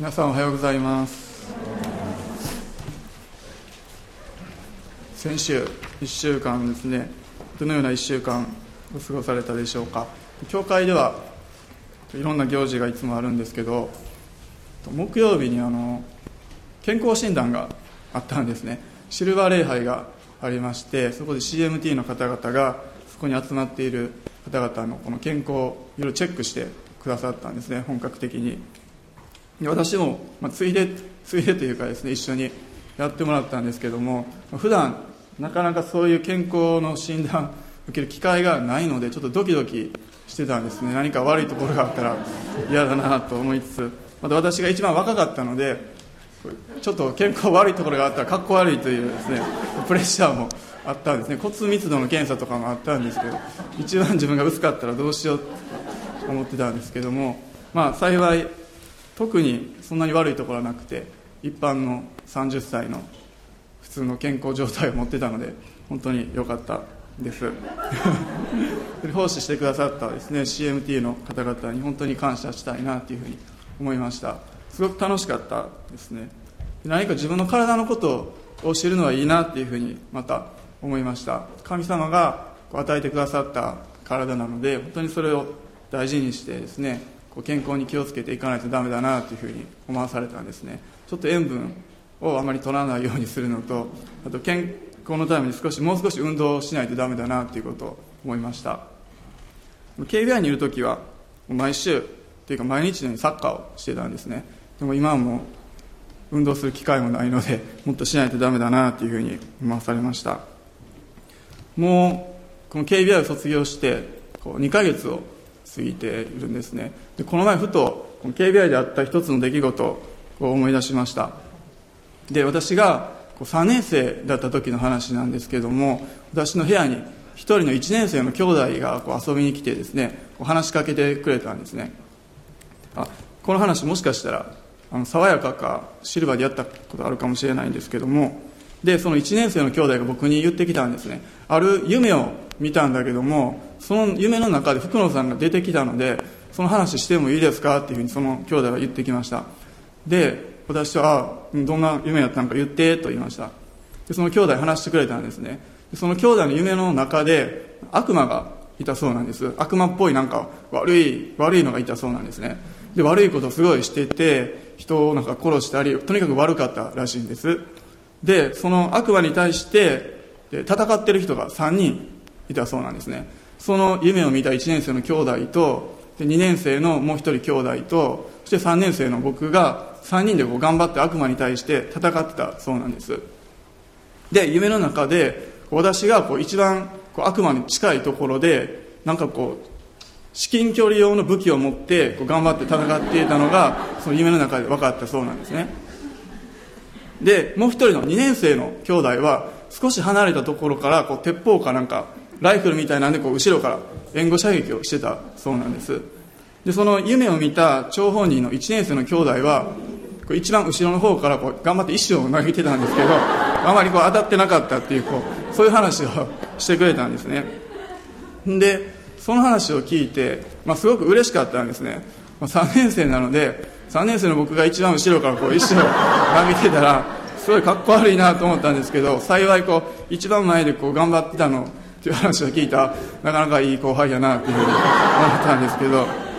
皆さんおはようございます。先週1週間ですねどのような1週間お過ごされたでしょうか。教会ではいろんな行事がいつもあるんですけど木曜日にあの健康診断があったんですね。シルバー礼拝がありましてそこで CMT の方々がそこに集まっている方々のこの健康をいろいろチェックしてくださったんですね本格的に。私も、まあ、ついでついでというかですね一緒にやってもらったんですけども普段なかなかそういう健康の診断受ける機会がないのでちょっとドキドキしてたんですね。何か悪いところがあったら嫌だなと思いつつまた私が一番若かったのでちょっと健康悪いところがあったらかっこ悪いというですねプレッシャーもあったんですね。骨密度の検査とかもあったんですけど一番自分が薄かったらどうしようと思ってたんですけどもまあ幸い特にそんなに悪いところはなくて一般の30歳の普通の健康状態を持ってたので本当に良かったです。奉仕してくださったですね CMT の方々に本当に感謝したいなというふうに思いました。すごく楽しかったですね。何か自分の体のことを知るのはいいなっていうふうにまた思いました。神様が与えてくださった体なので本当にそれを大事にしてですねこう健康に気をつけていかないとダメだなというふうに思わされたんですね。ちょっと塩分をあまり取らないようにするのとあと健康のために少しもう少し運動をしないとダメだなということを思いました。警備員にいる時は毎週というか毎日のようにサッカーをしてたんですね。でも今はもう運動する機会もないのでもっとしないとダメだなというふうに思わされました。もうこの警備員を卒業してこう2ヶ月を過ぎているんですね。でこの前ふとこの KBI であった一つの出来事を思い出しました。で私が3年生だった時の話なんですけども私の部屋に一人の1年生の兄弟がこう遊びに来てですねこう話しかけてくれたんですね。あこの話もしかしたらあの爽やかかシルバーでやったことあるかもしれないんですけどもでその1年生の兄弟が僕に言ってきたんですね。ある夢を見たんだけどもその夢の中で福野さんが出てきたのでその話してもいいですかっていうふうにその兄弟は言ってきました。で私は「どんな夢やったのか言って」と言いました。でその兄弟話してくれたんですね。その兄弟の夢の中で悪魔がいたそうなんです。悪魔っぽいなんか悪い悪いのがいたそうなんですね。で悪いことをすごいしてて人をなんか殺したりとにかく悪かったらしいんです。でその悪魔に対して戦ってる人が3人いたそうなんですね。その夢を見た1年生の兄弟とで2年生のもう1人兄弟とそして3年生の僕が3人でこう頑張って悪魔に対して戦ってたそうなんです。で夢の中で私がこう一番こう悪魔に近いところでなんかこう至近距離用の武器を持ってこう頑張って戦っていたのがその夢の中で分かったそうなんですね。でもう一人の2年生の兄弟は少し離れたところからこう鉄砲かなんかライフルみたいなんでこう後ろから援護射撃をしてたそうなんです。でその夢を見た張本人の1年生の兄弟は一番後ろの方からこう頑張って石を投げてたんですけどあまりこう当たってなかったっていうこうそういう話をしてくれたんですね。でその話を聞いて、まあ、すごく嬉しかったんですね、まあ、3年生なので3年生の僕が一番後ろからこう石を投げてたらすごいかっこ悪いなと思ったんですけど幸いこう一番前でこう頑張ってたのっていう話を聞いたなかなかいい後輩やなっていうふうに思ったんですけど。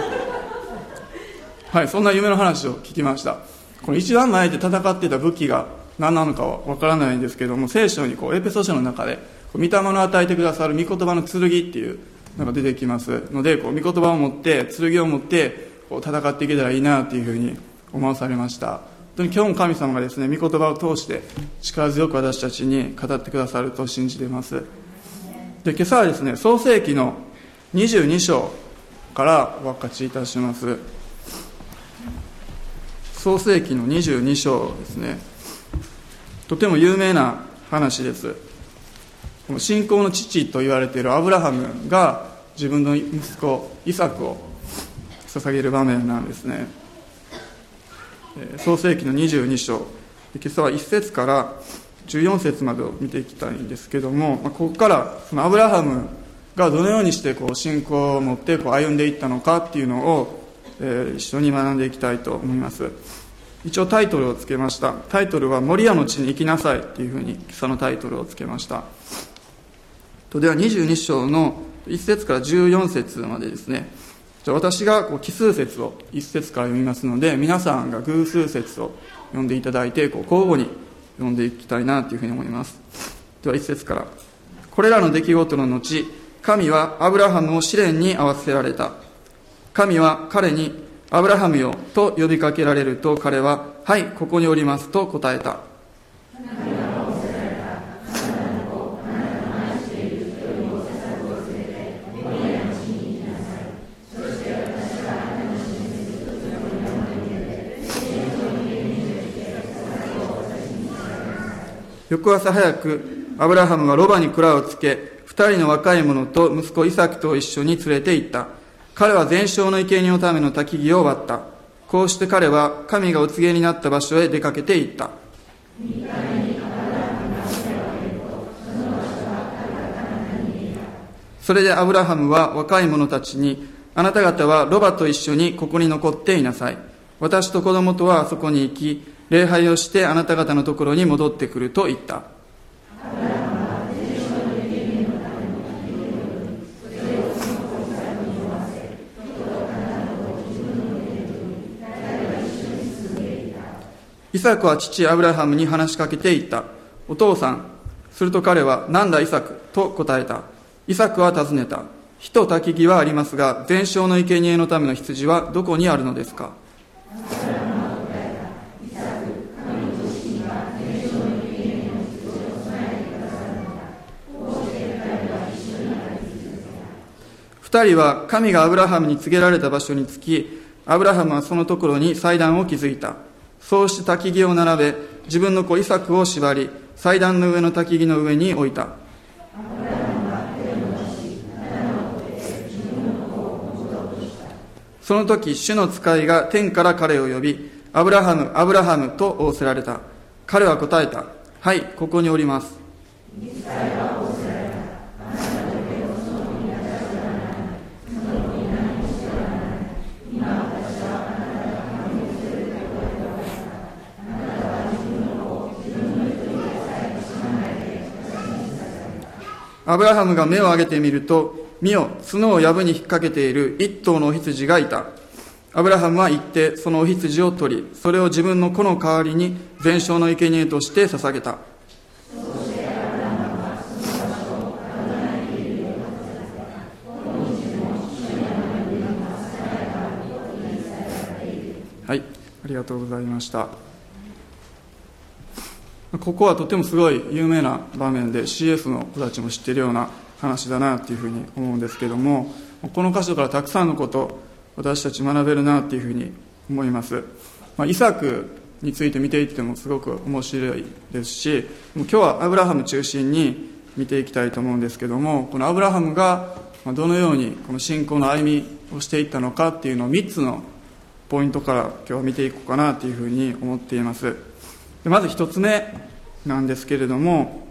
はいそんな夢の話を聞きました。この一番前で戦ってた武器が何なのかは分からないんですけども聖書にこうエペソ書の中で御霊の与えてくださる御言葉の剣っていうのが出てきますのでこう御言葉を持って剣を持ってこう戦っていけたらいいなというふうに思わされました。本当に今日も神様がですね御言葉を通して力強く私たちに語ってくださると信じています。で今朝はですね創世紀の22章からお分かちいたします。創世紀の22章ですね。とても有名な話です。この信仰の父と言われているアブラハムが自分の息子イサクを捧げる場面なんですね。創世紀の22章。今朝は1節から14節までを見ていきたいんですけども、まあ、ここからそのアブラハムがどのようにしてこう信仰を持ってこう歩んでいったのかっていうのを、えー、一緒に学んでいきたいと思います。一応タイトルをつけました。タイトルは「守屋の地に行きなさい」っていうふうにそのタイトルをつけました。とでは22章の1節から14節までですね。じゃ私がこう奇数節を1節から読みますので皆さんが偶数節を読んでいただいてこう交互に読んでいきたいなというふうに思います。では1節から。これらの出来事の後神はアブラハムを試練に合わせられた。神は彼にアブラハムよと呼びかけられると彼ははいここにおりますと答えた。翌朝早くアブラハムはロバに蔵をつけ二人の若い者と息子イサクと一緒に連れて行った彼は全焼の生贄のための焚き木を割った。こうして彼は神がお告げになった場所へ出かけていった。それでアブラハムは若い者たちに、あなた方はロバと一緒にここに残っていなさい。私と子供とはあそこに行き、礼拝をしてあなた方のところに戻ってくると言った。イサクは父アブラハムに話しかけていった。お父さん。すると彼は、なんだイサクと答えた。イサクは尋ねた。火と焚き木はありますが、全焼の生贄のための羊はどこにあるのですか？二人は神がアブラハムに告げられた場所に着き、アブラハムはそのところに祭壇を築いた。そうして焚き木を並べ、自分の子イサクを縛り、祭壇の上の焚き木の上に置いた。その時、主の使いが天から彼を呼び、アブラハム、アブラハムと仰せられた。彼は答えた。はい、ここにおります。アブラハムが目を上げてみると、見よ、角を藪に引っ掛けている一頭のお羊がいた。アブラハムは行って、そのお羊を取り、それを自分の子の代わりに、全焼の生贄として捧げた。はい、ありがとうございました。ここはとてもすごい有名な場面で CS の子たちも知ってるような話だなっていうふうに思うんですけどもこの箇所からたくさんのこと私たち学べるなっていうふうに思います、まあ、イサクについて見ていってもすごく面白いですし今日はアブラハム中心に見ていきたいと思うんですけどもこのアブラハムがどのようにこの信仰の歩みをしていったのかっていうのを3つのポイントから今日は見ていこうかなというふうに思っています。でまず一つ目なんですけれども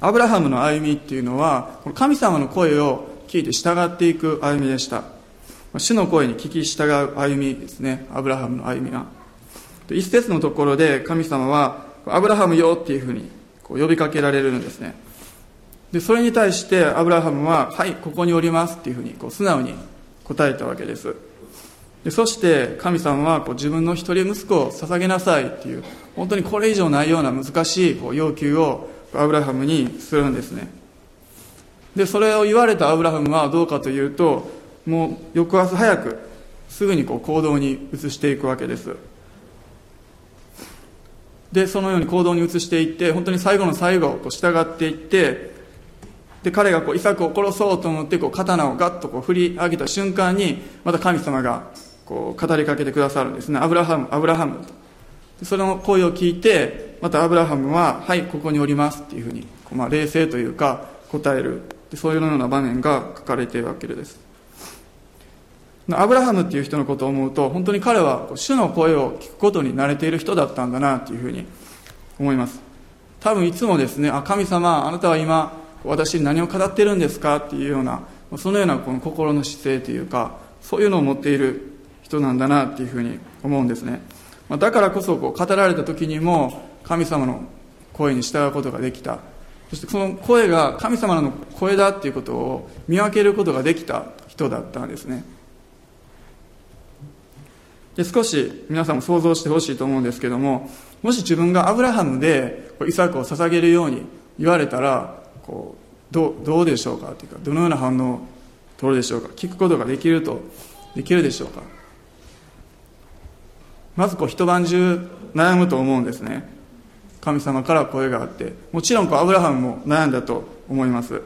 アブラハムの歩みっていうのは神様の声を聞いて従っていく歩みでした。主の声に聞き従う歩みですね。アブラハムの歩みが。一節のところで神様はアブラハムよっていうふうにこう呼びかけられるんですね。でそれに対してアブラハムははいここにおりますっていうふうにこう素直に答えたわけです。でそして神様はこう自分の一人息子を捧げなさいっていう本当にこれ以上ないような難しいこう要求をアブラハムにするんですね。でそれを言われたアブラハムはどうかというともう翌朝早くすぐにこう行動に移していくわけです。でそのように行動に移していって本当に最後の最後こう従っていってで彼がこうイサクを殺そうと思ってこう刀をガッとこう振り上げた瞬間にまた神様がこう語りかけてくださるんですね。アブラハムアブラハム。とその声を聞いてまたアブラハムは「はいここにおります」っていうふうに、まあ、冷静というか答える。そういうような場面が書かれているわけです。アブラハムっていう人のことを思うと本当に彼は主の声を聞くことに慣れている人だったんだなっていうふうに思います。多分いつもですねあ神様あなたは今私に何を語ってるんですかっていうようなそのようなこの心の姿勢というかそういうのを持っている人なんだなっていうふうに思うんですね。まだからこそこう語られた時にも神様の声に従うことができた。そしてその声が神様の声だっていうことを見分けることができた人だったんですね。で少し皆さんも想像してほしいと思うんですけどももし自分がアブラハムでイサクを捧げるように言われたらこうどどうでしょうかというかどのような反応を取るでしょうか。聞くことができるとできるでしょうか。まずこう一晩中悩むと思うんですね。神様から声があって。もちろんこうアブラハムも悩んだと思います。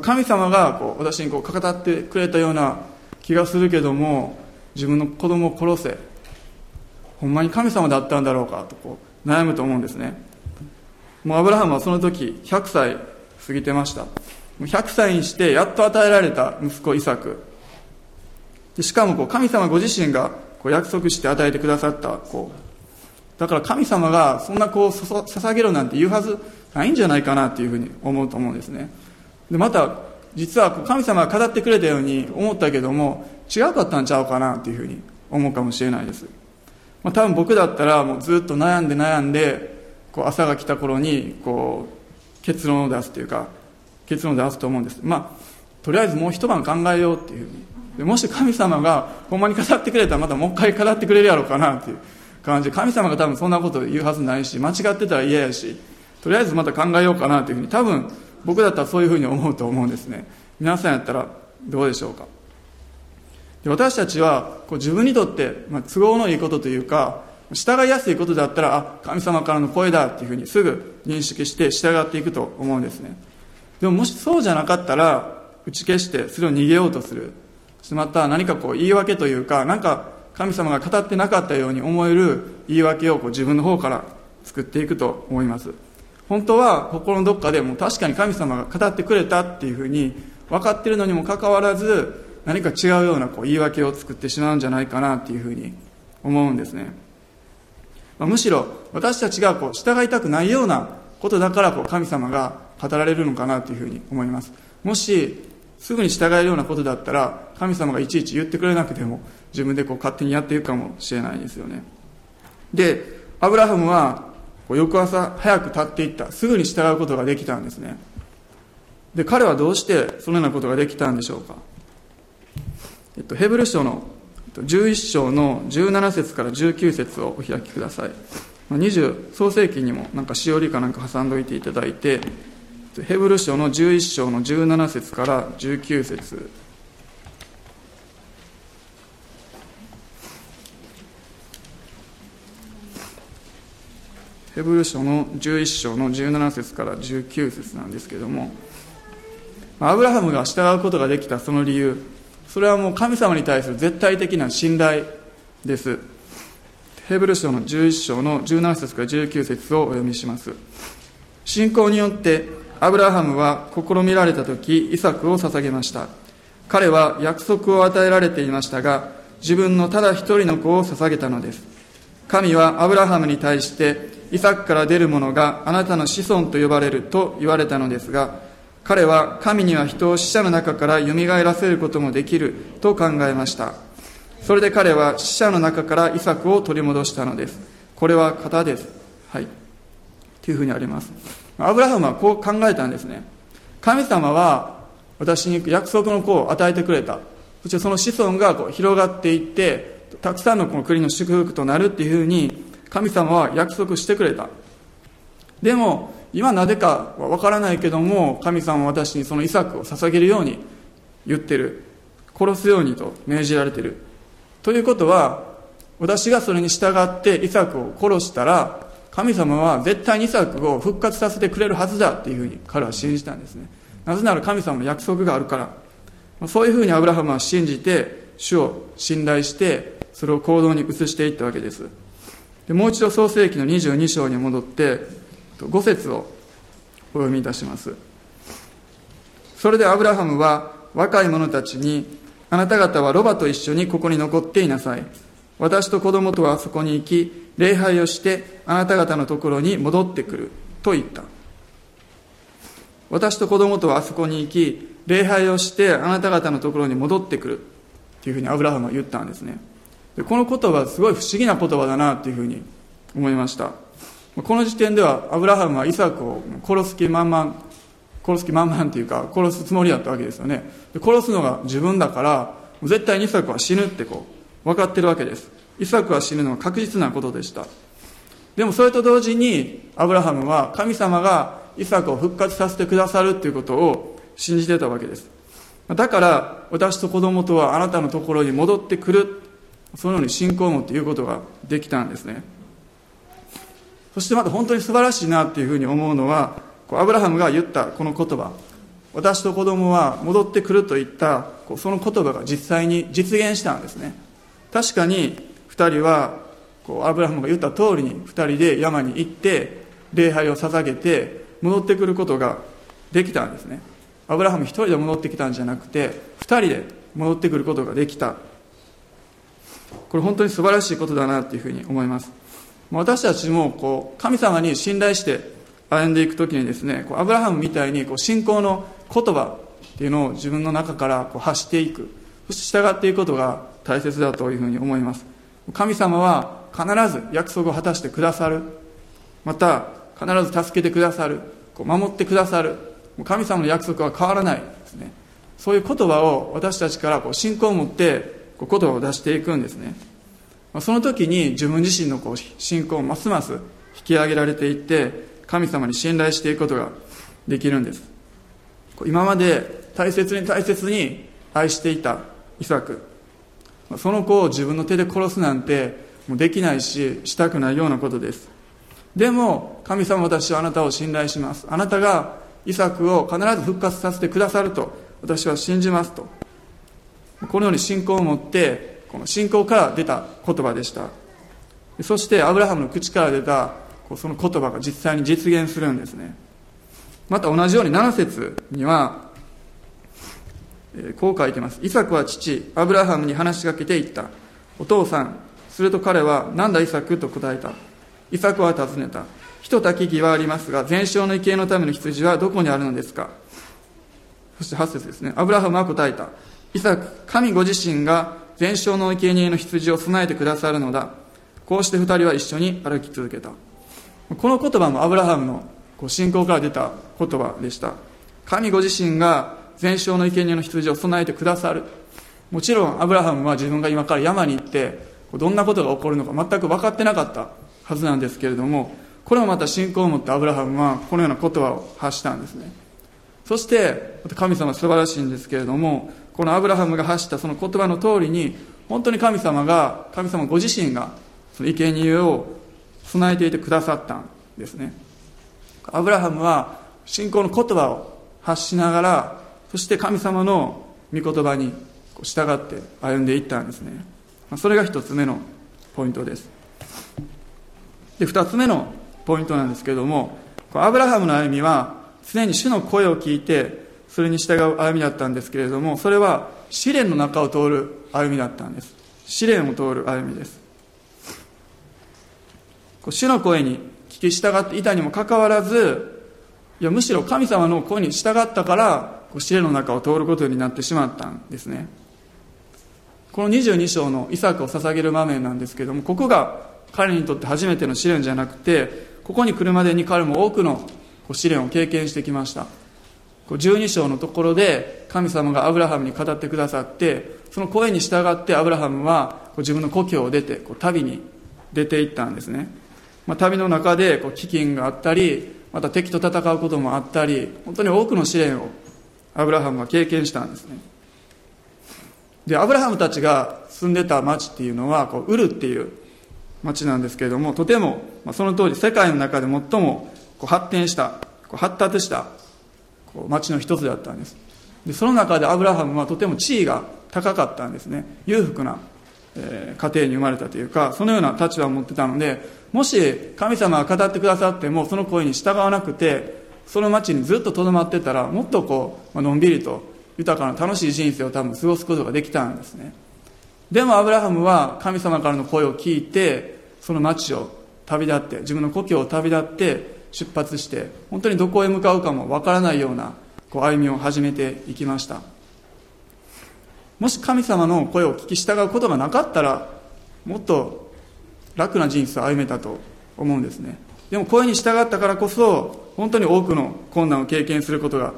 神様がこう私にこう語ってくれたような気がするけども自分の子供を殺せ。ほんまに神様だったんだろうかとこう悩むと思うんですね。もうアブラハムはその時100歳過ぎてました。100歳にしてやっと与えられた息子イサク。しかもこう神様ご自身がこう約束して与えてくださった子だから神様がそんなこう捧げろなんて言うはずないんじゃないかなっていうふうに思うと思うんですね。でまた実は神様が語ってくれたように思ったけども違うかったんちゃうかなっていうふうに思うかもしれないです、まあ、多分僕だったらもうずっと悩んで悩んでこう朝が来た頃にこう結論を出すというか結論を出すと思うんです。まあとりあえずもう一晩考えようっていうふうにでもし神様がほんまに語ってくれたらまたもう一回語ってくれるやろうかなっていう感じ。で神様が多分そんなこと言うはずないし間違ってたら嫌やし。とりあえずまた考えようかなというふうに多分僕だったらそういうふうに思うと思うんですね。皆さんやったらどうでしょうか。で私たちはこう自分にとって、まあ、都合のいいことというか従いやすいことだったらあ神様からの声だっていうふうにすぐ認識して従っていくと思うんですね。でももしそうじゃなかったら打ち消してそれを逃げようとする。しまった何かこう言い訳というか何か神様が語ってなかったように思える言い訳をこう自分の方から作っていくと思います。本当は心のどっかでも確かに神様が語ってくれたっていうふうに分かってるのにもかかわらず何か違うようなこう言い訳を作ってしまうんじゃないかなっていうふうに思うんですね、まあ、むしろ私たちがこう従いたくないようなことだからこう神様が語られるのかなというふうに思います。もしすぐに従えるようなことだったら神様がいちいち言ってくれなくても自分でこう勝手にやっていくかもしれないですよね。でアブラハムは翌朝早く立っていった。すぐに従うことができたんですね。で彼はどうしてそのようなことができたんでしょうか、えっと、ヘブル書の11章の17節から19節をお開きください。20創世記にもなんかしおりかなんか挟んどいていただいてヘブル書の11章の17節から19節。ヘブル書の11章の17節から19節なんですけどもアブラハムが従うことができたその理由それはもう神様に対する絶対的な信頼です。ヘブル書の11章の17節から19節をお読みします。信仰によってアブラハムは試みられた時イサクを捧げました。彼は約束を与えられていましたが自分のただ一人の子を捧げたのです。神はアブラハムに対してイサクから出る者があなたの子孫と呼ばれると言われたのですが彼は神には人を死者の中からよみがえらせることもできると考えました。それで彼は死者の中からイサクを取り戻したのです。これは型です。はい。というふうにあります。アブラハムはこう考えたんですね。神様は私に約束の子を与えてくれた。そしてその子孫がこう広がっていってたくさんのこの国の祝福となるっていうふうに神様は約束してくれた。でも今なぜかはわからないけども神様は私にそのイサクを捧げるように言ってる。殺すようにと命じられてる。ということは私がそれに従ってイサクを殺したら神様は絶対にイサクを復活させてくれるはずだっていうふうに彼は信じたんですね。なぜなら神様の約束があるから。そういうふうにアブラハムは信じて主を信頼してそれを行動に移していったわけです。でもう一度創世紀の22章に戻って5節をお読みいたします。それでアブラハムは若い者たちにあなた方はロバと一緒にここに残っていなさい。私と子供とはそこに行き礼拝をしてあなた方のところに戻ってくると言った。私と子供とはあそこに行き礼拝をしてあなた方のところに戻ってくるというふうにアブラハムは言ったんですね。でこの言葉はすごい不思議な言葉だなというふうに思いました。この時点ではアブラハムはイサクを殺す気満々殺す気満々っていうか殺すつもりだったわけですよね。殺すのが自分だから絶対にイサクは死ぬってこう分かってるわけです。イサクは死ぬのは確実なことでした。でもそれと同時にアブラハムは神様がイサクを復活させてくださるっていうことを信じてたわけです。だから私と子供とはあなたのところに戻ってくる。そのように信仰を持って言うことができたんですね。そしてまた本当に素晴らしいなっていうふうに思うのはアブラハムが言ったこの言葉。私と子供は戻ってくるといったその言葉が実際に実現したんですね。確かに2人はこうアブラハムが言った通りに2人で山に行って礼拝を捧げて戻ってくることができたんですね。アブラハム1人で戻ってきたんじゃなくて2人で戻ってくることができた。これ本当に素晴らしいことだなというふうに思います。私たちもこう神様に信頼して歩んでいく時にですねこうアブラハムみたいにこう信仰の言葉っていうのを自分の中からこう発していく。そして従っていくことが大切だというふうに思います。神様は必ず約束を果たしてくださる。また必ず助けてくださる。こう守ってくださる。神様の約束は変わらないですね。そういう言葉を私たちからこう信仰を持ってこう言葉を出していくんですね。その時に自分自身のこう信仰をますます引き上げられていって神様に信頼していくことができるんです。今まで大切に大切に愛していたイサクその子を自分の手で殺すなんてもうできないししたくないようなことです。でも神様私はあなたを信頼します。あなたがイサクを必ず復活させてくださると私は信じますと。このように信仰を持ってこの信仰から出た言葉でした。そしてアブラハムの口から出たその言葉が実際に実現するんですね。また同じように7節にはこう書いてます。イサクは父アブラハムに話しかけていった。お父さんすると彼は何だイサクと答えた。イサクは尋ねた。ひとたき儀はありますが全焼の生贄のための羊はどこにあるのですか？そして8節ですね。アブラハムは答えた。イサク神ご自身が全焼の生贄の羊を備えてくださるのだ。こうして二人は一緒に歩き続けた。この言葉もアブラハムの信仰から出た言葉でした。神ご自身が全焼の生贄の羊を備えてくださる。もちろんアブラハムは自分が今から山に行ってどんなことが起こるのか全く分かってなかったはずなんですけれどもこれもまた信仰を持ってアブラハムはこのような言葉を発したんですね。そして神様素晴らしいんですけれどもこのアブラハムが発したその言葉の通りに本当に神様が神様ご自身がその生贄を備えていてくださったんですね。アブラハムは信仰の言葉を発しながらそして神様の御言葉に従って歩んでいったんですね。それが一つ目のポイントです。で二つ目のポイントなんですけれどもアブラハムの歩みは常に主の声を聞いてそれに従う歩みだったんですけれどもそれは試練の中を通る歩みだったんです。試練を通る歩みです。主の声に聞き従っていたにもかかわらずいやむしろ神様の声に従ったから試練の中を通ることになってしまったんですね。この22章のイサクを捧げる場面なんですけどもここが彼にとって初めての試練じゃなくてここに来るまでに彼も多くの試練を経験してきました。12章のところで神様がアブラハムに語ってくださってその声に従ってアブラハムは自分の故郷を出て旅に出て行ったんですね、まあ、旅の中で飢饉があったりまた敵と戦うこともあったり本当に多くの試練をアブラハムは経験したんですね。でアブラハムたちが住んでた町っていうのはこうウルっていう町なんですけれどもとても、まあ、その当時世界の中で最もこう発展したこう発達したこう町の一つだったんです。でその中でアブラハムはとても地位が高かったんですね。裕福な、えー、家庭に生まれたというかそのような立場を持ってたのでもし神様が語ってくださってもその声に従わなくてその町にずっととどまってたらもっとこう、のんびりと豊かな楽しい人生を多分過ごすことができたんですね。でもアブラハムは神様からの声を聞いてその町を旅立って自分の故郷を旅立って出発して本当にどこへ向かうかもわからないようなこう歩みを始めていきました。もし神様の声を聞き従うことがなかったらもっと楽な人生を歩めたと思うんですね。でも声に従ったからこそ本当に多くの困難を経験することが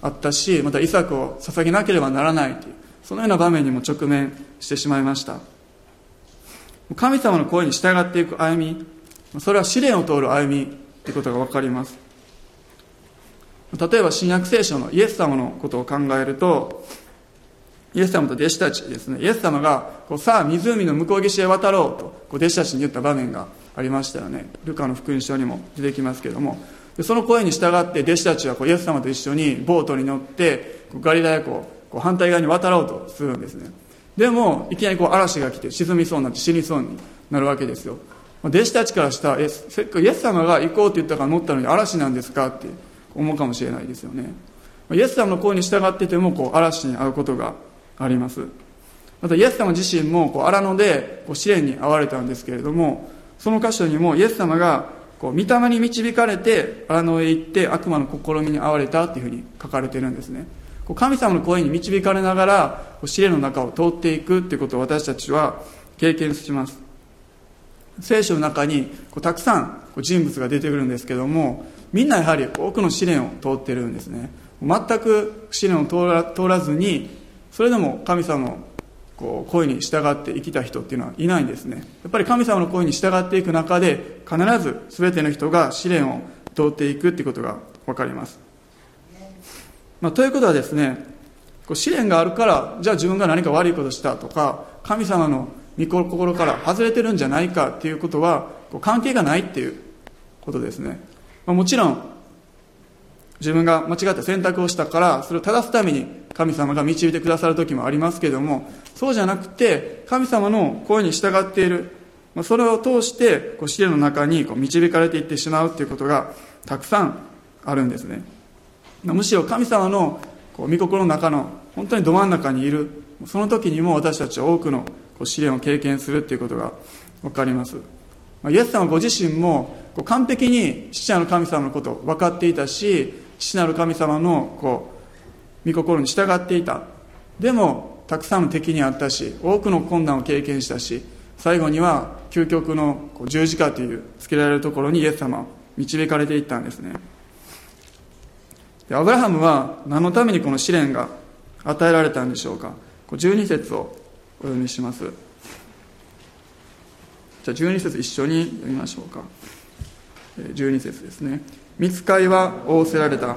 あったしまた遺作を捧げなければならないというそのような場面にも直面してしまいました。神様の声に従っていく歩みそれは試練を通る歩みということが分かります。例えば新約聖書のイエス様のことを考えるとイエス様と弟子たちですね。イエス様がこうさあ湖の向こう岸へ渡ろうとこう弟子たちに言った場面がありましたよね。ルカの福音書にも出てきますけども。その声に従って弟子たちはこうイエス様と一緒にボートに乗ってガリラヤ湖こう反対側に渡ろうとするんですね。でもいきなりこう嵐が来て沈みそうになって死にそうになるわけですよ。弟子たちからしたらえせっかくイエス様が行こうって言ったから乗ったのに嵐なんですかって思うかもしれないですよね。イエス様の声に従っててもこう嵐に遭うことがあります。またイエス様自身もこう荒野でこう試練に遭われたんですけれどもその箇所にもイエス様がこう御霊に導かれて荒野へ行って悪魔の試みに遭われたっていうふうに書かれてるんですね。神様の声に導かれながら試練の中を通っていくっていうことを私たちは経験します。聖書の中にこうたくさん人物が出てくるんですけどもみんなやはり多くの試練を通ってるんですね。全く試練を通ら通らずにそれでも神様のこう声に従って生きた人っていうのはいないんですね。やっぱり神様の声に従っていく中で必ず全ての人が試練を通っていくっていうことが分かります、まあ、ということはですねこう試練があるからじゃあ自分が何か悪いことしたとか神様の御心から外れてるんじゃないかっていうことはこう関係がないっていうことですね、まあ、もちろん自分が間違った選択をしたからそれを正すために神様が導いてくださる時もありますけどもそうじゃなくて神様の声に従っている。それを通してこう試練の中にこう導かれていってしまうということがたくさんあるんですね。むしろ神様のこう御心の中の本当にど真ん中にいる。その時にも私たちは多くの試練を経験するということが分かります。イエス様ご自身も完璧に父なる神様のことを分かっていたし父なる神様のこう御心に従っていた。でもたくさんの敵にあったし多くの困難を経験したし最後には究極の十字架というつけられるところにイエス様導かれていったんですね。でアブラハムは何のためにこの試練が与えられたんでしょうか。12節をお読みします。じゃあ12節一緒に読みましょうか。12節ですね。見つかいは仰せられた。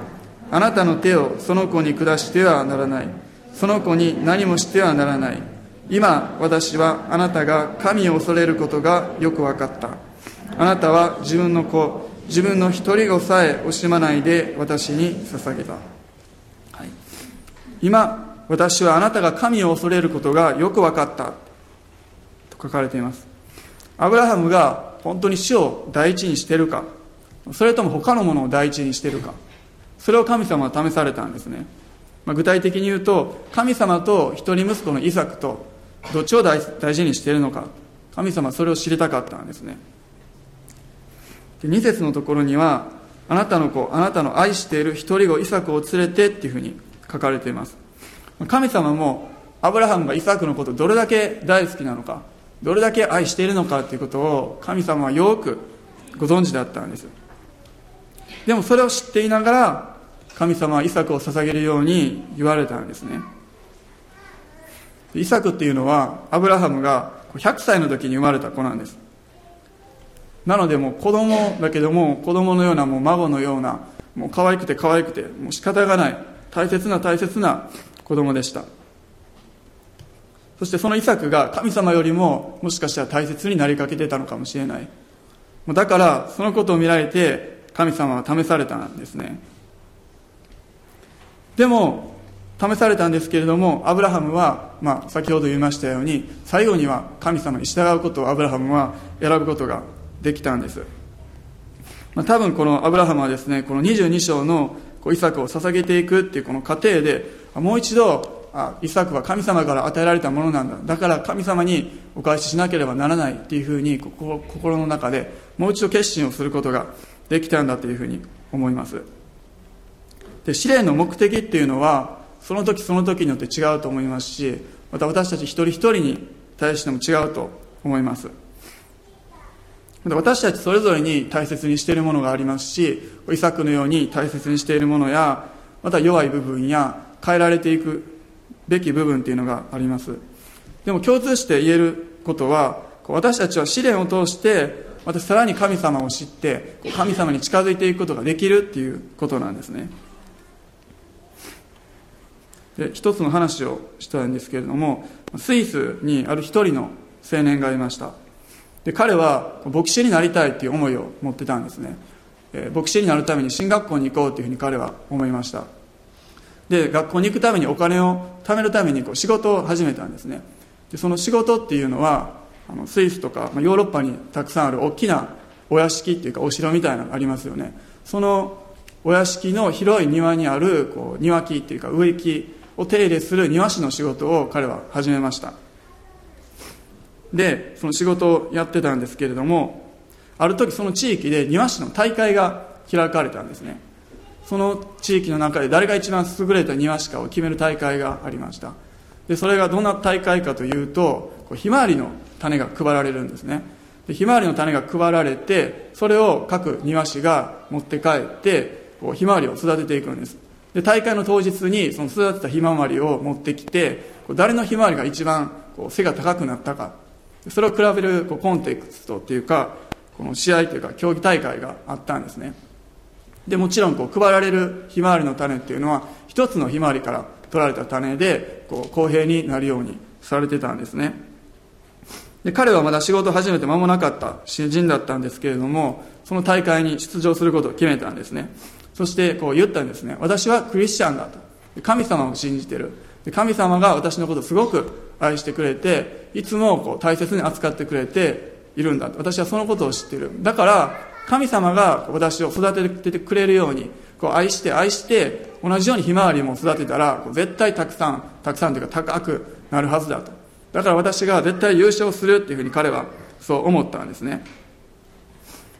あなたの手をその子に下してはならない。その子に何もしてはならない。今私はあなたが神を恐れることがよく分かった。あなたは自分の子。自分の一人子さえ惜しまないで私に捧げた、はい、今私はあなたが神を恐れることがよく分かった。と書かれています。アブラハムが本当に死を第一にしているか。それとも他のものを第一にしてるか。それを神様は試されたんですね、まあ、具体的に言うと神様と一人息子のイサクとどっちを大事にしているのか。神様はそれを知りたかったんですね。で2節のところにはあなたの子あなたの愛している一人子イサクを連れてっていうふうに書かれています。神様もアブラハムがイサクのことどれだけ大好きなのかどれだけ愛しているのかということを神様はよくご存知だったんです。でもそれを知っていながら神様はイサクを捧げるように言われたんですね。イサクっていうのはアブラハムが100歳の時に生まれた子なんです。なのでもう子供だけども子供のようなもう孫のようなもう可愛くて可愛くてもう仕方がない大切な大切な子供でした。そしてそのイサクが神様よりももしかしたら大切になりかけてたのかもしれない。だからそのことを見られて神様は試されたんですね。でも試されたんですけれどもアブラハムは、まあ、先ほど言いましたように最後には神様に従うことをアブラハムは選ぶことができたんです、まあ、多分このアブラハムはですねこの22章のこうイサクを捧げていくっていうこの過程でもう一度あイサクは神様から与えられたものなんだ。だから神様にお返ししなければならないっていうふうに心の中でもう一度決心をすることができたんだというふうに思います。で試練の目的っていうのはその時その時によって違うと思いますしまた私たち一人一人に対しても違うと思います。私たちそれぞれに大切にしているものがありますしイサクのように大切にしているものやまた弱い部分や変えられていくべき部分っていうのがあります。でも共通して言えることは私たちは試練を通してまたさらに神様を知って神様に近づいていくことができるっていうことなんですね。で一つの話をしたんですけれどもスイスにある一人の青年がいました。で彼は牧師になりたいっていう思いを持ってたんですね、え牧師になるために進学校に行こうというふうに彼は思いました。で学校に行くためにお金を貯めるためにこう仕事を始めたんですね。でその仕事っていうのはあのスイスとか、まあ、ヨーロッパにたくさんある大きなお屋敷っていうかお城みたいなのがありますよね。そのお屋敷の広い庭にあるこう庭木っていうか植木を手入れする庭師の仕事を彼は始めました。でその仕事をやってたんですけれどもある時その地域で庭師の大会が開かれたんですね。その地域の中で誰が一番優れた庭師かを決める大会がありました。でそれがどんな大会かというとひまわりの種が配られるんですね。でひまわりの種が配られてそれを各庭師が持って帰ってこうひまわりを育てていくんです。で大会の当日にその育てたひまわりを持ってきて誰のひまわりが一番こう背が高くなったか。それを比べるこうコンテクストっていうかこの試合というか競技大会があったんですね。でもちろんこう配られるひまわりの種っていうのは一つのひまわりから取られた種でこう公平になるようにされてたんですね。で彼はまだ仕事始めて間もなかった新人だったんですけれどもその大会に出場することを決めたんですね。そしてこう言ったんですね。私はクリスチャンだと。神様を信じてる。神様が私のことをすごく愛してくれていつもこう大切に扱ってくれているんだと。私はそのことを知ってる。だから神様が私を育ててくれるようにこう愛して愛して同じようにひまわりも育てたら絶対たくさんたくさんというか高くなるはずだと。だから私が絶対優勝するっていうふうに彼はそう思ったんですね。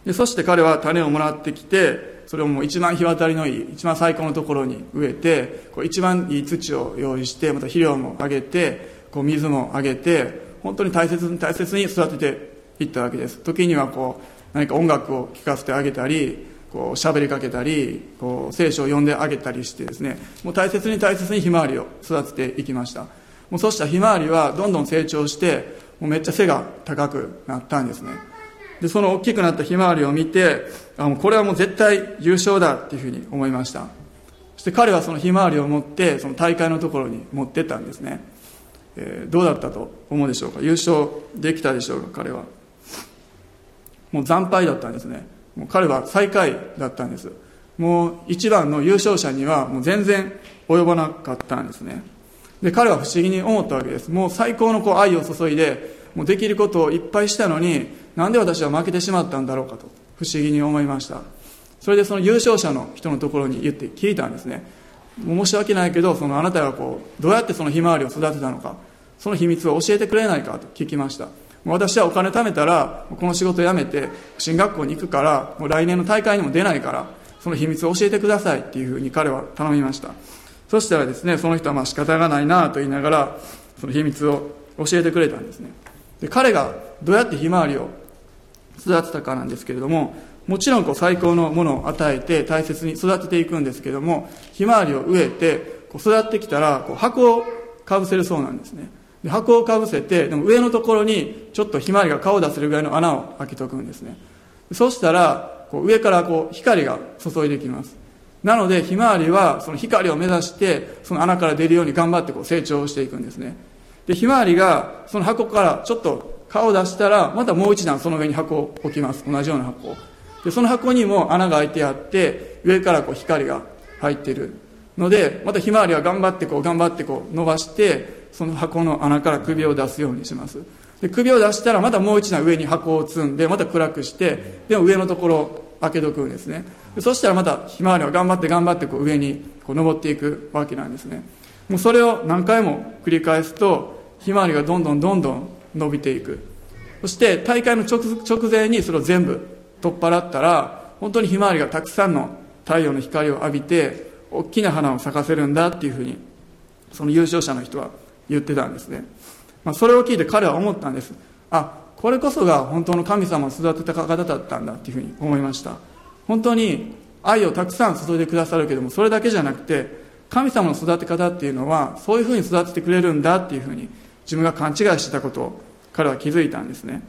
でそして彼は種をもらってきてそれをもう一番日渡りのいい一番最高のところに植えてこう一番いい土を用意してまた肥料もあげてこう水もあげて本当に大切に大切に育てていったわけです。時にはこう何か音楽を聴かせてあげたりこう喋りかけたりこう聖書を読んであげたりしてですねもう大切に大切にひまわりを育てていきました。もうそうしたひまわりはどんどん成長してもうめっちゃ背が高くなったんですね。でその大きくなったひまわりを見てあもうこれはもう絶対優勝だっていうふうに思いました。そして彼はそのひまわりを持ってその大会のところに持ってったんですね、えー、どうだったと思うでしょうか？優勝できたでしょうか？彼は。もう惨敗だったんですね。もう彼は最下位だったんです。もう一番の優勝者にはもう全然及ばなかったんですね。で彼は不思議に思ったわけです。もう最高のこう愛を注いでもうできることをいっぱいしたのになんで私は負けてしまったんだろうかと不思議に思いました。それでその優勝者の人のところに言って聞いたんですね。申し訳ないけどそのあなたがこうどうやってそのひまわりを育てたのかその秘密を教えてくれないかと聞きました。私はお金貯めたらこの仕事辞めて進学校に行くからもう来年の大会にも出ないからその秘密を教えてくださいっていうふうに彼は頼みました。そしたらですねその人はまあ仕方がないなと言いながらその秘密を教えてくれたんですね。で彼がどうやってひまわりを育てたかなんですけれどももちろんこう最高のものを与えて大切に育てていくんですけどもひまわりを植えてこう育ってきたらこう箱をかぶせるそうなんですね。で箱をかぶせてでも上のところにちょっとひまわりが顔を出せるぐらいの穴を開けとくんですね。そしたらこう上からこう光が注いできます。なのでひまわりはその光を目指してその穴から出るように頑張ってこう成長していくんですね。でひまわりがその箱からちょっと顔を出したらまたもう一段その上に箱を置きます。同じような箱でその箱にも穴が開いてあって上からこう光が入ってる。のでまたひまわりは頑張ってこう頑張ってこう伸ばしてその箱の穴から首を出すようにします。で首を出したらまたもう一段上に箱を積んでまた暗くしてでも上のところを開けとくんですね。そしたらまたひまわりは頑張って頑張ってこう上にこう登っていくわけなんですね。もうそれを何回も繰り返すとひまわりがどんどんどんどん伸びていく。そして大会の直前にそれを全部取っ払ったら本当にひまわりがたくさんの太陽の光を浴びて大きな花を咲かせるんだっていうふうにその優勝者の人は言ってたんですね、まあ、それを聞いて彼は思ったんです。あこれこそが本当の神様を育てた方だったんだっていうふうに思いました。本当に愛をたくさん注いでくださるけどもそれだけじゃなくて神様の育て方っていうのはそういうふうに育ててくれるんだっていうふうに自分が勘違いしてたことを彼は気づいたんですね。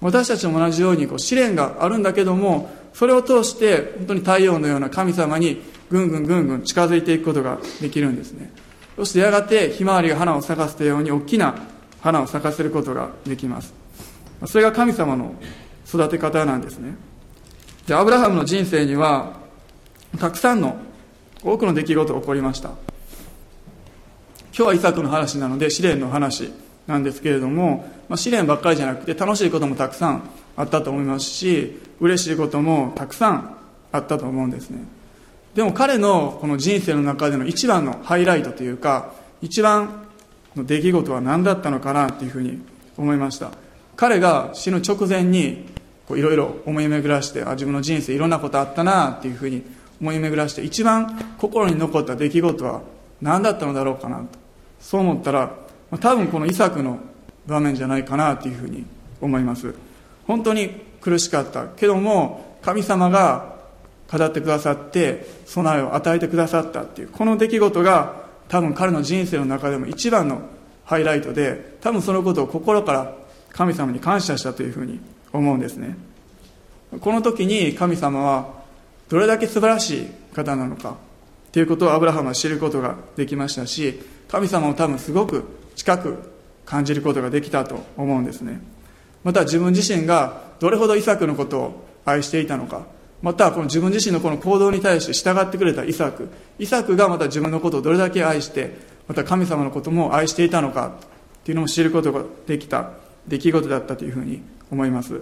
私たちも同じようにこう試練があるんだけどもそれを通して本当に太陽のような神様にぐんぐんぐんぐん近づいていくことができるんですね。そしてやがてひまわりが花を咲かせたように大きな花を咲かせることができます。それが神様の育て方なんですね。でアブラハムの人生にはたくさんの多くの出来事が起こりました。今日はイサクの話なので試練の話なんですけれども、まあ、試練ばっかりじゃなくて楽しいこともたくさんあったと思いますし嬉しいこともたくさんあったと思うんですね。でも彼のこの人生の中での一番のハイライトというか一番の出来事は何だったのかなっていうふうに思いました。彼が死ぬ直前にいろいろ思い巡らしてあ自分の人生いろんなことあったなっていうふうに思い巡らして一番心に残った出来事は何だったのだろうかなと。そう思ったら多分このイサクの場面じゃないかなというふうに思います。本当に苦しかった。けども神様が語ってくださって備えを与えてくださったっていうこの出来事が多分彼の人生の中でも一番のハイライトで多分そのことを心から神様に感謝したというふうに思うんですね。この時に神様はどれだけ素晴らしい方なのかということをアブラハムは知ることができましたし神様を多分すごく近く感じることができたと思うんですね。また自分自身がどれほどイサクのことを愛していたのかまたこの自分自身のこの行動に対して従ってくれたイサクイサクがまた自分のことをどれだけ愛してまた神様のことも愛していたのかっていうのも知ることができた出来事だったというふうに思います。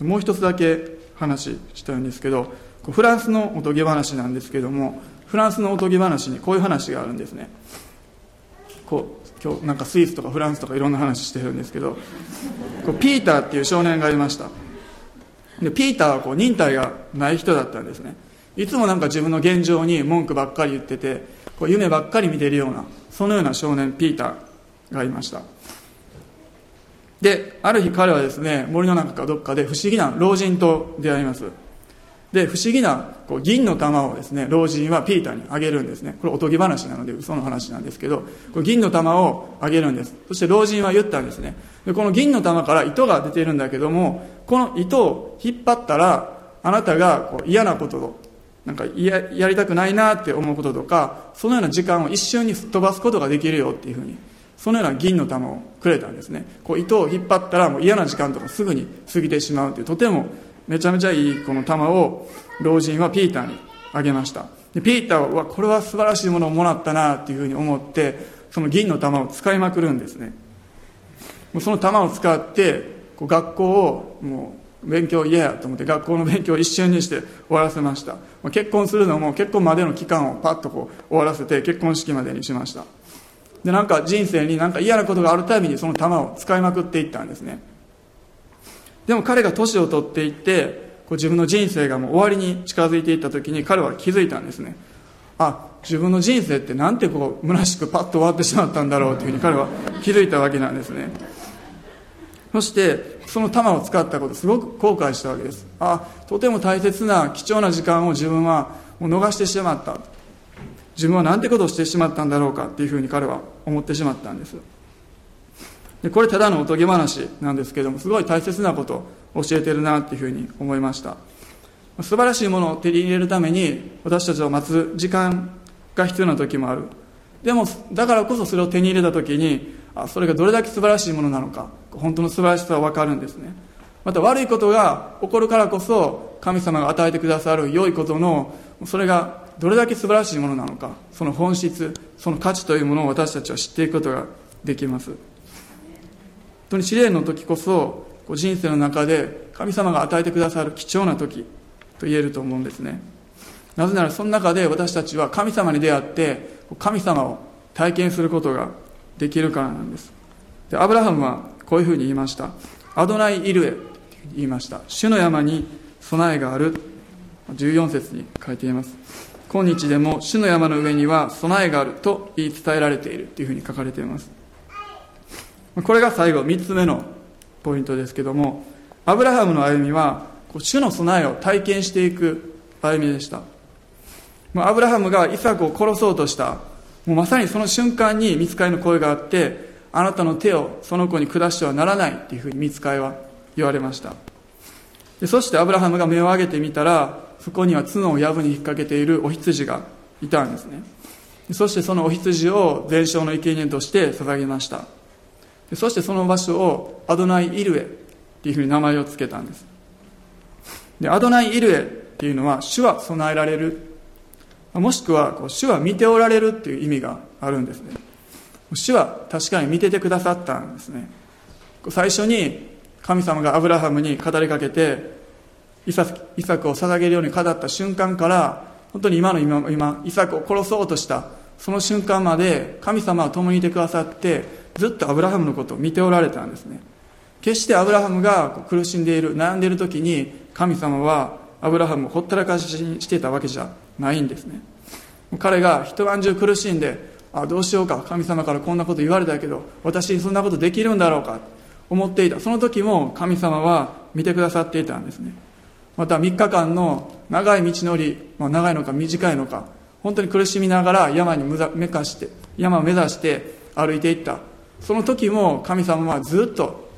もう一つだけ話したいんですけどフランスのおとぎ話なんですけどもフランスのおとぎ話にこういう話があるんですね。こう今日なんかスイスとかフランスとかいろんな話してるんですけどこうピーターっていう少年がいました。でピーターはこう忍耐がない人だったんですね。いつもなんか自分の現状に文句ばっかり言っててこう夢ばっかり見てるようなそのような少年ピーターがいました。である日彼はですね森の中かどっかで不思議な老人と出会います。で不思議なこう銀の玉をですね老人はピーターにあげるんですね。これおとぎ話なので嘘の話なんですけどこ銀の玉をあげるんです。そして老人は言ったんですね。でこの銀の玉から糸が出ているんだけどもこの糸を引っ張ったらあなたがこう嫌なことをなんかややりたくないなって思うこととかそのような時間を一瞬にすっ飛ばすことができるよっていうふうにそのような銀の玉をくれたんですね。こう糸を引っ張ったらもう嫌な時間とかすぐに過ぎてしまうというとてもめちゃめちゃいいこの玉を老人はピーターにあげました。でピーターはこれは素晴らしいものをもらったなっていうふうに思ってその銀の玉を使いまくるんですね。もうその玉を使ってこう学校をもう勉強嫌やと思って学校の勉強を一瞬にして終わらせました。結婚するのも結婚までの期間をパッとこう終わらせて結婚式までにしました。でなんか人生になんか嫌なことがあるたびにその玉を使いまくっていったんですね。でも彼が年を取っていってこう自分の人生がもう終わりに近づいていった時に彼は気づいたんですね。あ自分の人生ってなんてこう虚しくパッと終わってしまったんだろうというふうに彼は気づいたわけなんですね。そしてその玉を使ったことすごく後悔したわけです。あとても大切な貴重な時間を自分はもう逃してしまった。自分は何てことをしてしまったんだろうかっていうふうに彼は思ってしまったんです。でこれただのおとぎ話なんですけどもすごい大切なことを教えてるなっていうふうに思いました。素晴らしいものを手に入れるために私たちは待つ時間が必要な時もある。でもだからこそそれを手に入れた時にあそれがどれだけ素晴らしいものなのか本当の素晴らしさは分かるんですね。また悪いことが起こるからこそ神様が与えてくださる良いことのそれがどれだけ素晴らしいものなのかその本質その価値というものを私たちは知っていくことができます。本当に試練の時こそ人生の中で神様が与えてくださる貴重な時と言えると思うんですね。なぜならその中で私たちは神様に出会って神様を体験することができるからなんです。でアブラハムはこういうふうに言いました。アドナイ・イルエ言いました。主の山に備えがある。14節に書いています。今日でも主の山の上には備えがあると言い伝えられているというふうに書かれています。これが最後3つ目のポイントですけどもアブラハムの歩みは主の備えを体験していく歩みでした。アブラハムがイサクを殺そうとした。もうまさにその瞬間に見つかりの声があってあなたの手をその子に下してはならないっていうふうに見つかりは言われました。でそしてアブラハムが目を上げてみたらそこには角を藪に引っ掛けているお羊がいたんですね。そしてそのお羊を全焼の生贄として捧げました。そしてその場所をアドナイ・イルエっていうふうに名前を付けたんです。でアドナイ・イルエっていうのは主は備えられる。もしくはこう主は見ておられるっていう意味があるんですね。主は確かに見ててくださったんですね。最初に神様がアブラハムに語りかけてイサイサクを捧げるように語った瞬間から本当に今の今今イサクを殺そうとしたその瞬間まで神様は共にいてくださってずっとアブラハムのことを見ておられたんですね。決してアブラハムが苦しんでいる悩んでいる時に神様はアブラハムをほったらかしにしていたわけじゃないんですね。彼が一晩中苦しんであどうしようか神様からこんなこと言われたけど私にそんなことできるんだろうか思っていた。その時も神様は見てくださっていたんですね。また3日間の長い道のり、まあ、長いのか短いのか本当に苦しみながら山にめかして山を目指して歩いていった。その時も神様はずっと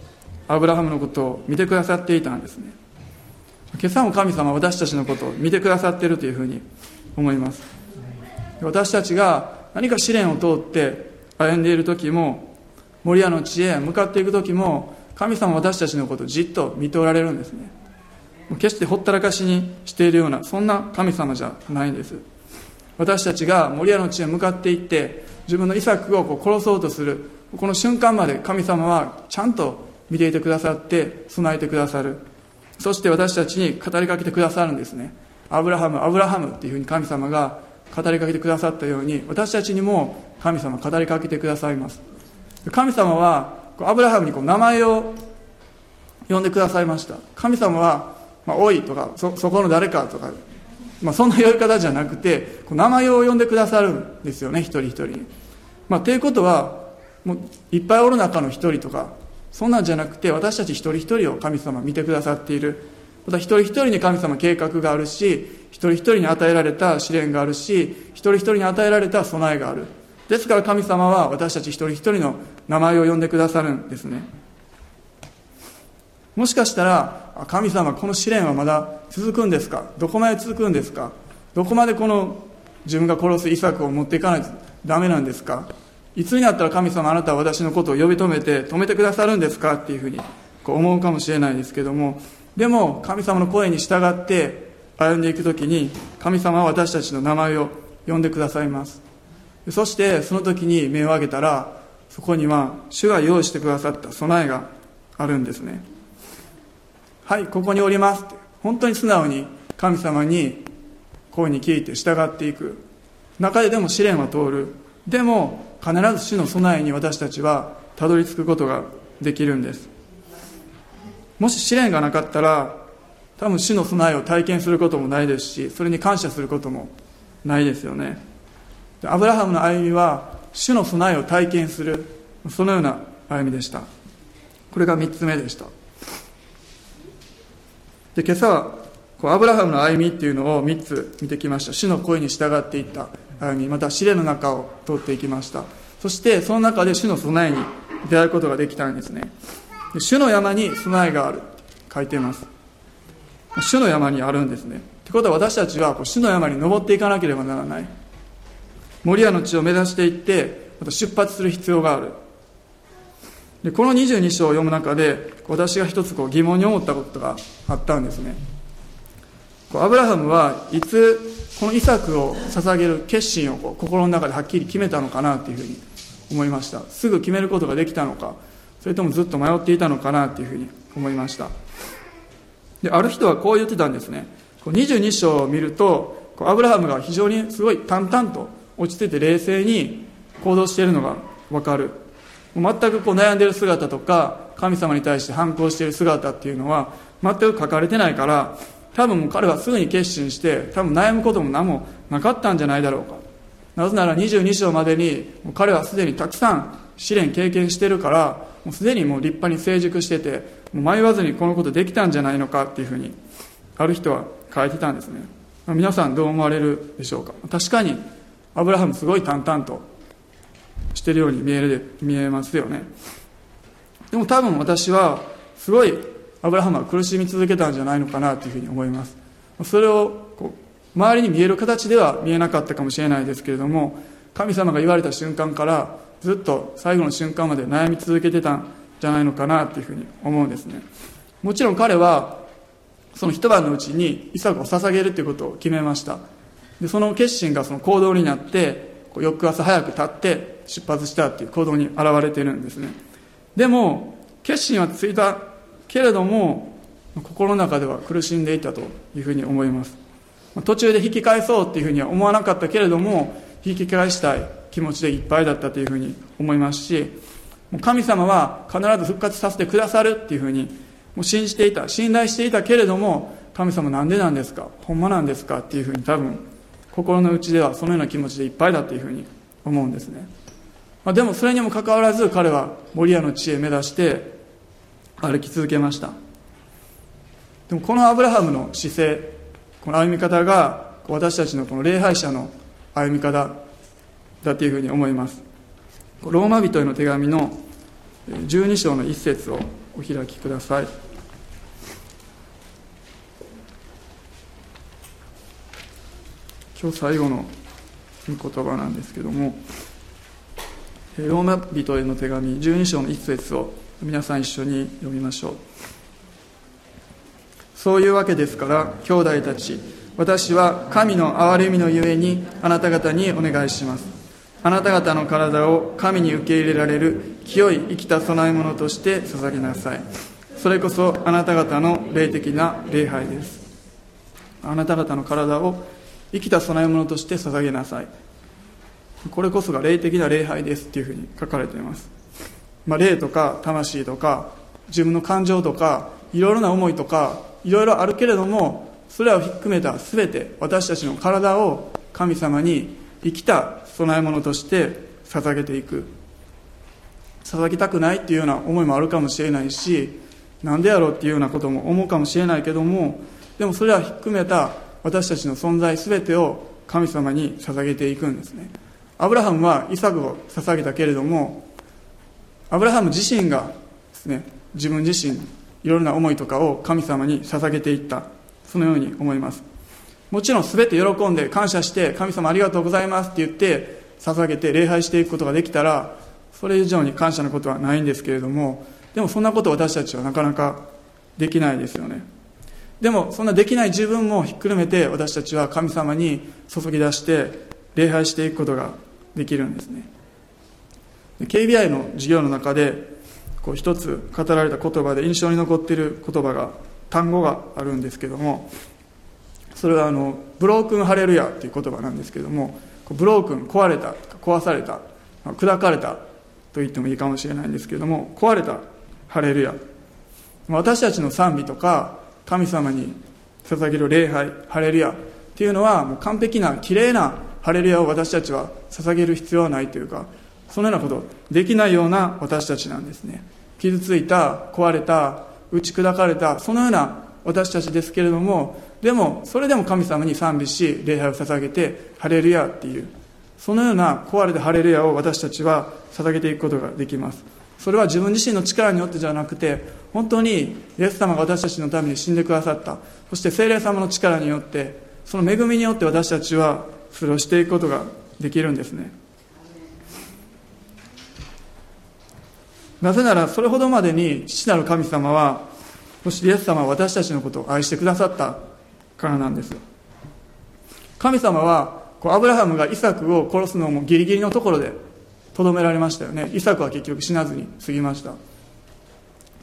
アブラハムのことを見てくださっていたんですね。今朝も神様は私たちのことを見てくださっているというふうに思います。私たちが何か試練を通って歩んでいる時も守屋の地へ向かっていく時も神様は私たちのことをじっと見ておられるんですね。決してほったらかしにしているようなそんな神様じゃないんです。私たちが守屋の地へ向かっていって自分の遺作をこう殺そうとするこの瞬間まで神様はちゃんと見ていてくださって備えてくださる。そして私たちに語りかけてくださるんですね。アブラハムアブラハムっていうふうに神様が語りかけてくださったように私たちにも神様語りかけてくださいます。神様はアブラハムにこう名前を呼んでくださいました。神様は「まあ、おい」とかそ「そこの誰か」とか、まあ、そんな呼び方じゃなくてこう名前を呼んでくださるんですよね一人一人に。まあ、ということはもういっぱいおる中の一人とかそんなんじゃなくて私たち一人一人を神様見てくださっている。また一人一人に神様計画があるし一人一人に与えられた試練があるし一人一人に与えられた備えがある。ですから神様は私たち一人一人の名前を呼んでくださるんですね。もしかしたら神様この試練はまだ続くんですか？どこまで続くんですか？どこまでこの自分が殺す遺作を持っていかないとダメなんですか？いつになったら神様あなたは私のことを呼び止めて止めてくださるんですか？っていうふうにこう思うかもしれないですけども。でも神様の声に従って歩んでいく時に神様は私たちの名前を呼んでくださいます。そしてその時に目を上げたらそこには主が用意してくださった備えがあるんですね。はいここにおります。本当に素直に神様に声に聞いて従っていく。中ででも試練は通る。でも必ず主の備えに私たちはたどり着くことができるんです。もし試練がなかったら多分主の備えを体験することもないですしそれに感謝することもないですよね。アブラハムの歩みは主の備えを体験するそのような歩みでした。これが3つ目でした。で今朝はこうアブラハムの歩みっていうのを3つ見てきました。主の声に従っていった歩みまた試練の中を通っていきました。そしてその中で主の備えに出会うことができたんですね。で主の山に備えがある書いています主の山にあるんですね。ってことは私たちはこう主の山に登っていかなければならない。守屋の地を目指していってまた出発する必要がある。でこの22章を読む中で私が一つこう疑問に思ったことがあったんですね。アブラハムはいつこのイサクを捧げる決心をこう心の中ではっきり決めたのかなというふうに思いました。すぐ決めることができたのかそれともずっと迷っていたのかなというふうに思いました。である人はこう言ってたんですね。22章を見るとアブラハムが非常にすごい淡々と落ち着いて冷静に行動しているのが分かる。全くこう悩んでいる姿とか神様に対して反抗している姿っていうのは全く書かれてないから多分彼はすぐに決心して多分悩むことも何もなかったんじゃないだろうか。なぜなら22章までに彼はすでにたくさん試練経験してるからもうすでにもう立派に成熟しててもう迷わずにこのことできたんじゃないのかっていうふうにある人は書いてたんですね。皆さんどう思われるでしょうか。確かにアブラハムすごい淡々としてるように見える見えますよね。でも多分私はすごいアブラハムは苦しみ続けたんじゃないのかなというふうに思います。それをこう周りに見える形では見えなかったかもしれないですけれども神様が言われた瞬間からずっと最後の瞬間まで悩み続けてたんじゃないのかなというふうに思うんですね。もちろん彼はその一晩のうちにイサクを捧げるということを決めました。でその決心がその行動になって翌朝早く立って出発したっていう行動に現れてるんですね。でも決心はついたけれども心の中では苦しんでいたというふうに思います。途中で引き返そうっていうふうには思わなかったけれども引き返したい気持ちでいっぱいだったというふうに思いますし神様は必ず復活させてくださるっていうふうにも信じていた信頼していたけれども神様なんでなんですか？ほんまなんですか？っていうふうに多分心の内ではそのような気持ちでいっぱいだっていうふうに思うんですね、まあ、でもそれにもかかわらず彼は守屋の地へ目指して歩き続けました。でもこのアブラハムの姿勢この歩み方が私たちのこの礼拝者の歩み方だというふうに思います。ローマ人への手紙の12章の一節をお開きください。今日最後の言葉なんですけどもローマ人への手紙12章の一節を皆さん一緒に読みましょう。そういうわけですから兄弟たち私は神の憐れみのゆえにあなた方にお願いします。あなた方の体を神に受け入れられる清い生きた供え物として捧げなさい。それこそあなた方の霊的な礼拝です。あなた方の体を生きた供え物として捧げなさい。これこそが霊的な礼拝ですっていうふうに書かれています、まあ、霊とか魂とか自分の感情とかいろいろな思いとかいろいろあるけれどもそれらを含めた全て私たちの体を神様に生きた供え物として捧げていく。捧げたくないっていうような思いもあるかもしれないしなんでやろうっていうようなことも思うかもしれないけどもでもそれは含めた私たちの存在全てを神様に捧げていくんですね。アブラハムはイサクを捧げたけれどもアブラハム自身がですね自分自身いろいろな思いとかを神様に捧げていった。そのように思います。もちろん全て喜んで感謝して神様ありがとうございますって言って捧げて礼拝していくことができたらそれ以上に感謝のことはないんですけれどもでもそんなこと私たちはなかなかできないですよね。でもそんなできない自分もひっくるめて私たちは神様に注ぎ出して礼拝していくことができるんですね。KBI の授業の中でこう一つ語られた言葉で印象に残っている言葉が単語があるんですけどもそれはあのブロークンハレルヤという言葉なんですけどもブロークン壊れた壊された砕かれたと言ってもいいかもしれないんですけども壊れたハレルヤ。私たちの賛美とか神様に捧げる礼拝ハレルヤ。っていうのはもう完璧な綺麗なハレルヤを私たちは捧げる必要はないというかそのようなことできないような私たちなんですね。傷ついた壊れた打ち砕かれたそのような私たちですけれどもでもそれでも神様に賛美し礼拝を捧げてハレルヤっていうそのような壊れたハレルヤを私たちは捧げていくことができます。それは自分自身の力によってじゃなくて本当にイエス様が私たちのために死んでくださった。そして聖霊様の力によってその恵みによって私たちはそれをしていくことができるんですね。なぜならそれほどまでに父なる神様はそしてイエス様は私たちのことを愛してくださったからなんです。神様はこうアブラハムがイサクを殺すのもギリギリのところでとどめられましたよね。イサクは結局死なずに過ぎました。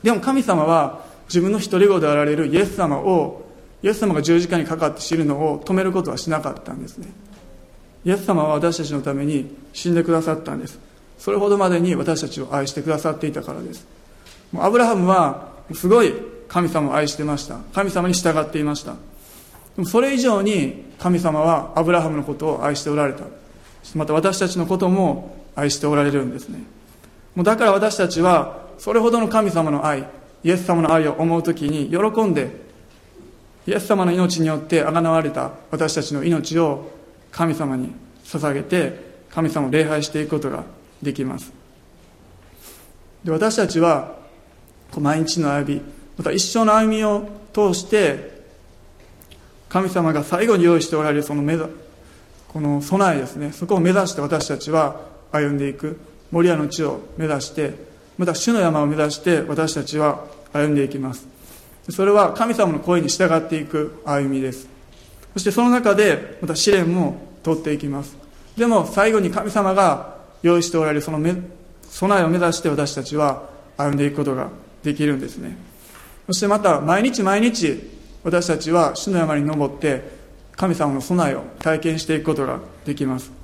でも神様は自分の独り子であられるイエス様をイエス様が十字架にかかって死ぬのを止めることはしなかったんですね。イエス様は私たちのために死んでくださったんです。それほどまでに私たちを愛してくださっていたからです。もうアブラハムはすごい神様を愛してました。神様に従っていました。でもそれ以上に神様はアブラハムのことを愛しておられた。また私たちのことも愛しておられるんですね。もうだから私たちはそれほどの神様の愛イエス様の愛を思う時に喜んでイエス様の命によってあがなわれた私たちの命を神様に捧げて神様を礼拝していくことができます。で私たちは毎日の歩みまた一生の歩みを通して神様が最後に用意しておられるその目この備えですね。そこを目指して私たちは歩んでいく。守屋の地を目指してまた主の山を目指して私たちは歩んでいきます。それは神様の声に従っていく歩みです。そしてその中でまた試練も通っていきます。でも最後に神様が用意しておられるその備えを目指して私たちは歩んでいくことができるんですね。そしてまた毎日毎日私たちは主の山に登って神様の備えを体験していくことができます。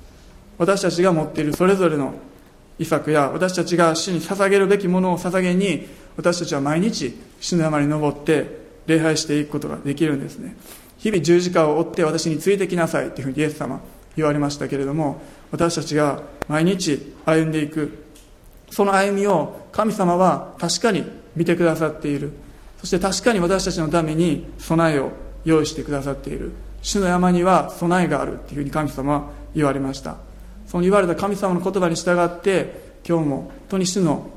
私たちが持っているそれぞれの遺作や私たちが主に捧げるべきものを捧げに私たちは毎日主の山に登って礼拝していくことができるんですね。日々十字架を追って私についてきなさいというふうにイエス様言われましたけれども私たちが毎日歩んでいくその歩みを神様は確かに見てくださっている。そして確かに私たちのために備えを用意してくださっている。主の山には備えがあるというふうに神様は言われました。その言われた神様の言葉に従って今日も本当に主の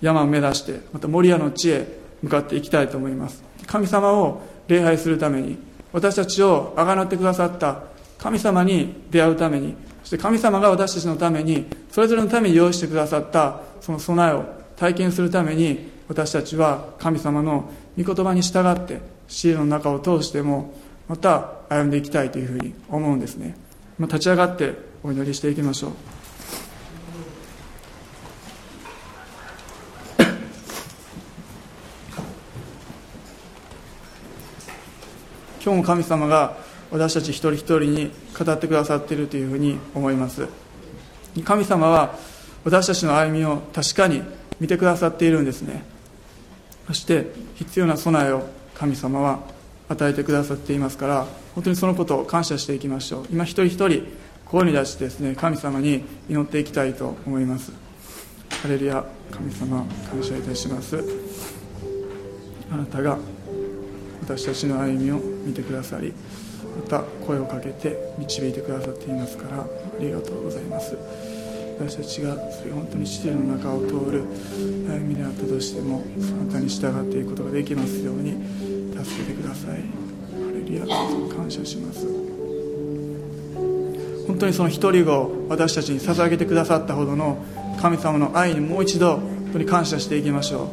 山を目指してまた守屋の地へ向かっていきたいと思います。神様を礼拝するために私たちをあがなってくださった神様に出会うためにそして神様が私たちのためにそれぞれのために用意してくださったその備えを体験するために私たちは神様の御言葉に従ってシールの中を通してもまた歩んでいきたいというふうに思うんですね、まあ、立ち上がってお祈りしていきましょう。今日も神様が私たち一人一人に語ってくださっているというふうに思います。神様は私たちの歩みを確かに見てくださっているんですね。そして必要な備えを神様は与えてくださっていますから本当にそのことを感謝していきましょう。今一人一人声に出してですね神様に祈っていきたいと思います。ハレルヤ神様感謝いたします。あなたが私たちの歩みを見てくださりまた声をかけて導いてくださっていますからありがとうございます。私たちが本当に死の中を通る歩みであったとしてもそなたに従っていくことができますように助けてください。ハレルヤ感謝します。本当にその一人を私たちに捧げてくださったほどの神様の愛にもう一度本当に感謝していきましょう。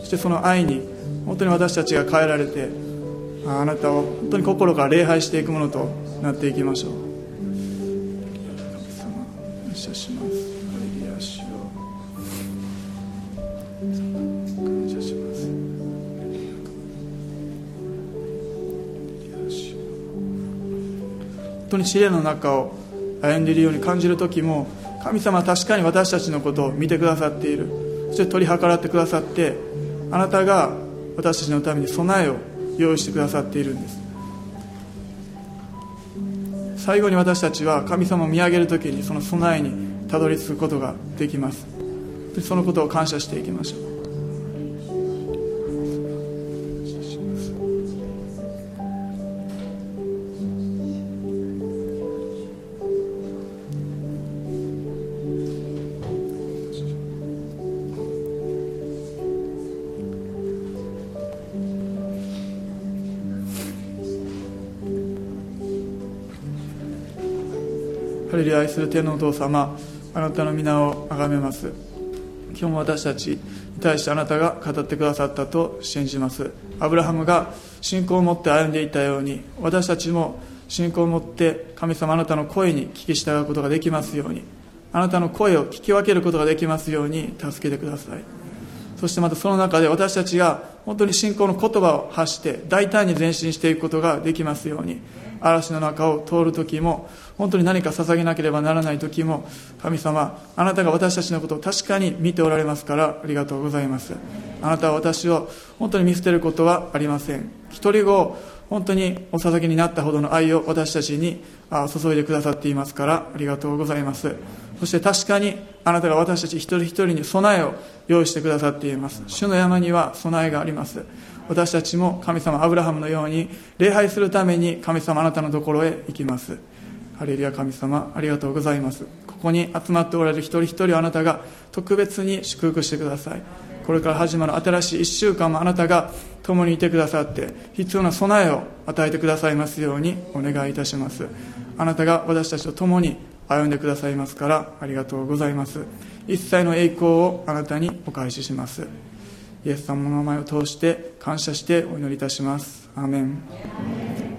そしてその愛に本当に私たちが変えられてあなたを本当に心から礼拝していくものとなっていきましょう。感謝します。本当に試練の中を歩んでいるように感じる時も神様は確かに私たちのことを見てくださっている。そして取り計らってくださってあなたが私たちのために備えを用意してくださっているんです。最後に私たちは神様を見上げる時にその備えにたどり着くことができます。そのことを感謝していきましょう。ハレル愛する天のお父様あなたの皆を崇めます。今日も私たちに対してあなたが語ってくださったと信じます。アブラハムが信仰を持って歩んでいたように私たちも信仰を持って神様あなたの声に聞き従うことができますようにあなたの声を聞き分けることができますように助けてください。そしてまたその中で私たちが本当に信仰の言葉を発して大胆に前進していくことができますように嵐の中を通る時も本当に何か捧げなければならない時も神様あなたが私たちのことを確かに見ておられますからありがとうございます。あなたは私を本当に見捨てることはありません。一人子を本当にお捧げになったほどの愛を私たちに注いでくださっていますからありがとうございます。そして確かにあなたが私たち一人一人に備えを用意してくださっています。主の山には備えがあります。私たちも神様アブラハムのように礼拝するために神様あなたのところへ行きます。ハレルヤ神様ありがとうございます。ここに集まっておられる一人一人あなたが特別に祝福してください。これから始まる新しい1週間もあなたが共にいてくださって必要な備えを与えてくださいますようにお願いいたします。あなたが私たちと共に歩んでくださいますからありがとうございます。一切の栄光をあなたにお返しします。イエス様の名前を通して感謝してお祈りいたします。アーメン。